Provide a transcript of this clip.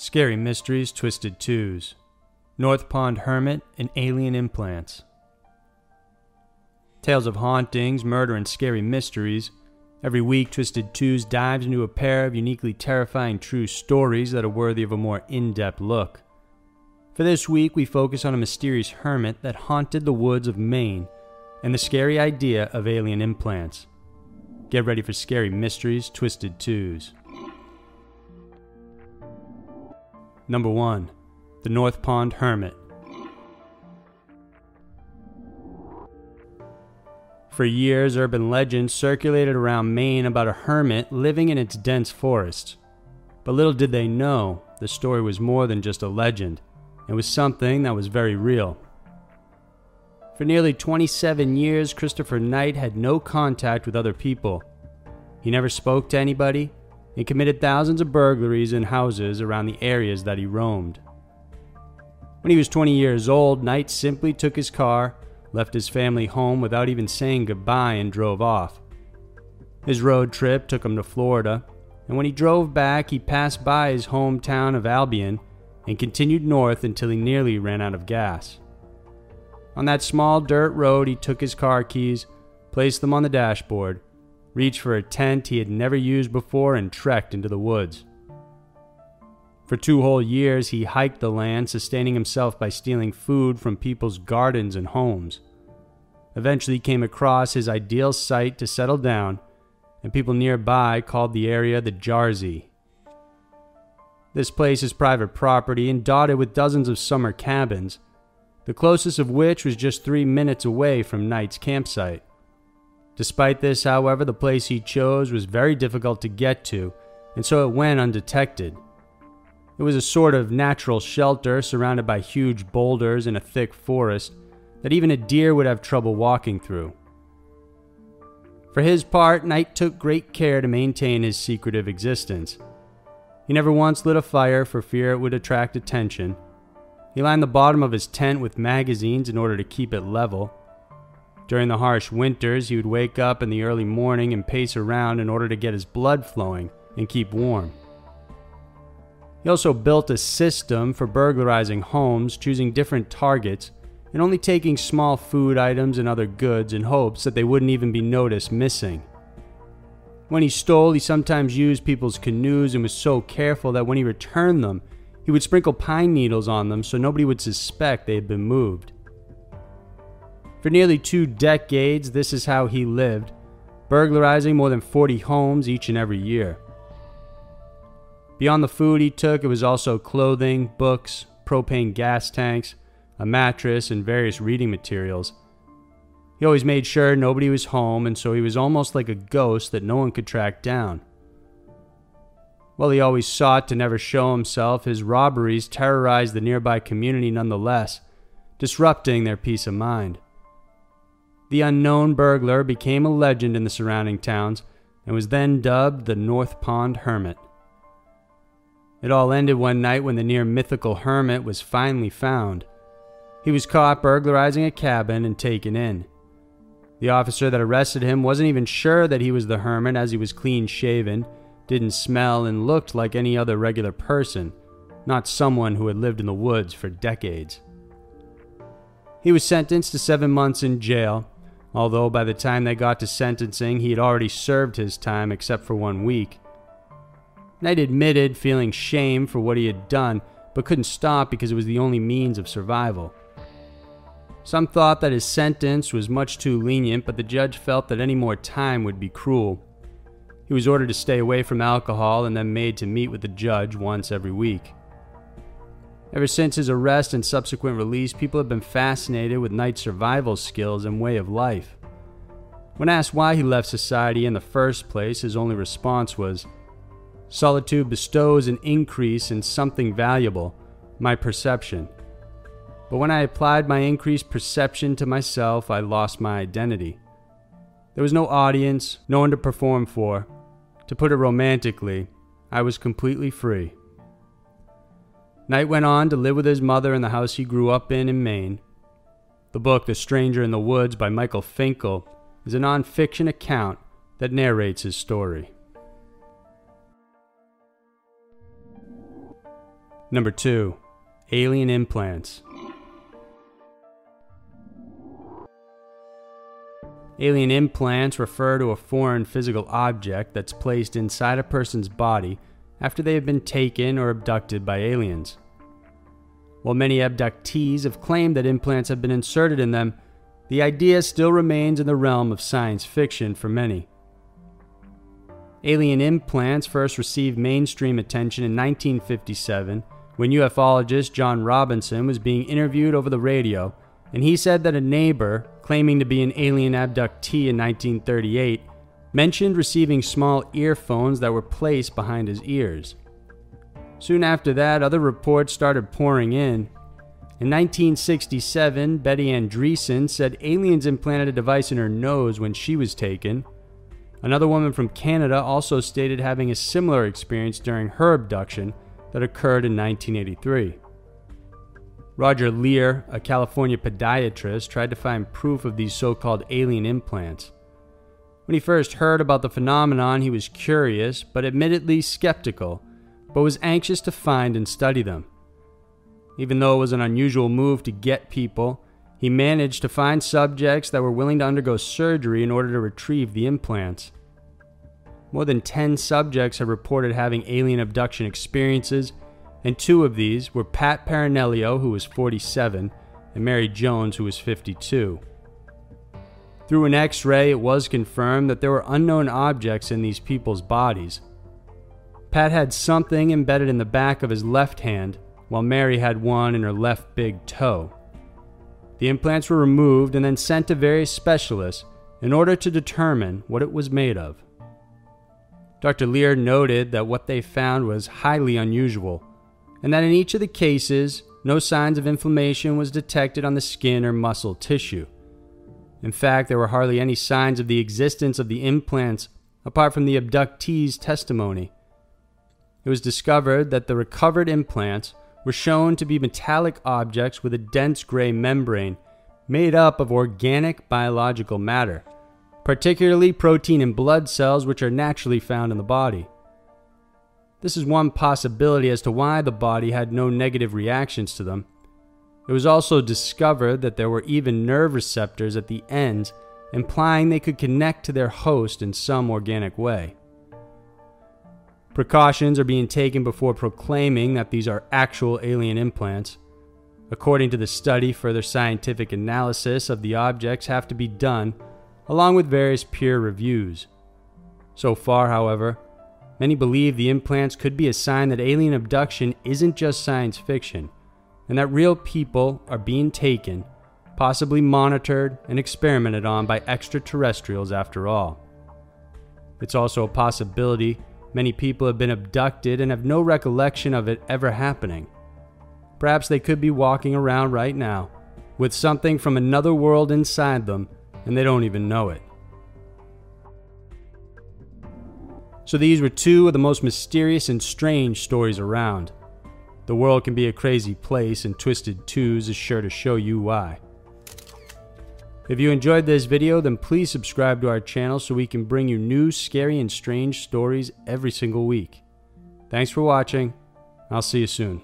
Scary Mysteries Twisted Twos, North Pond Hermit, and Alien Implants. Tales of hauntings, murder, and scary mysteries. Every week, Twisted Twos dives into a pair of uniquely terrifying true stories that are worthy of a more in depth look. For this week, we focus on a mysterious hermit that haunted the woods of Maine and the scary idea of alien implants. Get ready for Scary Mysteries Twisted Twos. Number 1 The North Pond Hermit. For years, urban legends circulated around Maine about a hermit living in its dense forests. But little did they know, the story was more than just a legend. It was something that was very real. For nearly 27 years, Christopher Knight had no contact with other people. He never spoke to anybody, and committed thousands of burglaries in houses around the areas that he roamed. When he was 20 years old, Knight simply took his car, left his family home without even saying goodbye, and drove off. His road trip took him to Florida, and when he drove back, he passed by his hometown of Albion and continued north until he nearly ran out of gas. On that small dirt road, he took his car keys, placed them on the dashboard, reached for a tent he had never used before, and trekked into the woods. For two whole years, he hiked the land, sustaining himself by stealing food from people's gardens and homes. Eventually, he came across his ideal site to settle down, and people nearby called the area the Jarzy. This place is private property and dotted with dozens of summer cabins, the closest of which was just three minutes away from Knight's campsite. Despite this, however, the place he chose was very difficult to get to, and so it went undetected. It was a sort of natural shelter surrounded by huge boulders and a thick forest that even a deer would have trouble walking through. For his part, Knight took great care to maintain his secretive existence. He never once lit a fire for fear it would attract attention. He lined the bottom of his tent with magazines in order to keep it level, during the harsh winters, he would wake up in the early morning and pace around in order to get his blood flowing and keep warm. He also built a system for burglarizing homes, choosing different targets, and only taking small food items and other goods in hopes that they wouldn't even be noticed missing. When he stole, he sometimes used people's canoes and was so careful that when he returned them, he would sprinkle pine needles on them so nobody would suspect they had been moved. For nearly two decades, this is how he lived, burglarizing more than 40 homes each and every year. Beyond the food he took, it was also clothing, books, propane gas tanks, a mattress, and various reading materials. He always made sure nobody was home, and so he was almost like a ghost that no one could track down. While he always sought to never show himself, his robberies terrorized the nearby community nonetheless, disrupting their peace of mind. The unknown burglar became a legend in the surrounding towns and was then dubbed the North Pond Hermit. It all ended one night when the near mythical hermit was finally found. He was caught burglarizing a cabin and taken in. The officer that arrested him wasn't even sure that he was the hermit as he was clean shaven, didn't smell, and looked like any other regular person, not someone who had lived in the woods for decades. He was sentenced to seven months in jail although by the time they got to sentencing, he had already served his time except for one week. Knight admitted feeling shame for what he had done, but couldn't stop because it was the only means of survival. Some thought that his sentence was much too lenient, but the judge felt that any more time would be cruel. He was ordered to stay away from alcohol and then made to meet with the judge once every week. Ever since his arrest and subsequent release, people have been fascinated with Knight's survival skills and way of life. When asked why he left society in the first place, his only response was Solitude bestows an increase in something valuable, my perception. But when I applied my increased perception to myself, I lost my identity. There was no audience, no one to perform for. To put it romantically, I was completely free. Knight went on to live with his mother in the house he grew up in in Maine. The book The Stranger in the Woods by Michael Finkel is a nonfiction account that narrates his story. Number 2. Alien implants. Alien implants refer to a foreign physical object that's placed inside a person's body after they have been taken or abducted by aliens. While many abductees have claimed that implants have been inserted in them, the idea still remains in the realm of science fiction for many. Alien implants first received mainstream attention in 1957 when ufologist John Robinson was being interviewed over the radio, and he said that a neighbor, claiming to be an alien abductee in 1938, mentioned receiving small earphones that were placed behind his ears. Soon after that, other reports started pouring in. In 1967, Betty Andreasson said aliens implanted a device in her nose when she was taken. Another woman from Canada also stated having a similar experience during her abduction that occurred in 1983. Roger Leir, a California podiatrist, tried to find proof of these so called alien implants. When he first heard about the phenomenon, he was curious, but admittedly skeptical, but was anxious to find and study them. Even though it was an unusual move to get people, he managed to find subjects that were willing to undergo surgery in order to retrieve the implants. More than 10 subjects have reported having alien abduction experiences, and two of these were Pat Parrinello, who was 47, and Mary Jones, who was 52. Through an x ray, it was confirmed that there were unknown objects in these people's bodies. Pat had something embedded in the back of his left hand, while Mary had one in her left big toe. The implants were removed and then sent to various specialists in order to determine what it was made of. Dr. Leir noted that what they found was highly unusual, and that in each of the cases, no signs of inflammation was detected on the skin or muscle tissue. In fact, there were hardly any signs of the existence of the implants apart from the abductee's testimony. It was discovered that the recovered implants were shown to be metallic objects with a dense gray membrane made up of organic biological matter particularly protein and blood cells, which are naturally found in the body. This is one possibility as to why the body had no negative reactions to them. It was also discovered that there were even nerve receptors at the ends, implying they could connect to their host in some organic way. Precautions are being taken before proclaiming that these are actual alien implants. According to the study, further scientific analysis of the objects have to be done along with various peer reviews. So far, however, many believe the implants could be a sign that alien abduction isn't just science fiction, and that real people are being taken, possibly monitored, and experimented on by extraterrestrials after all. It's also a possibility many people have been abducted and have no recollection of it ever happening. Perhaps they could be walking around right now with something from another world inside them and they don't even know it. So, these were two of the most mysterious and strange stories around. The world can be a crazy place, and Twisted Twos is sure to show you why. If you enjoyed this video, then please subscribe to our channel so we can bring you new, scary, and strange stories every single week. Thanks for watching. I'll see you soon.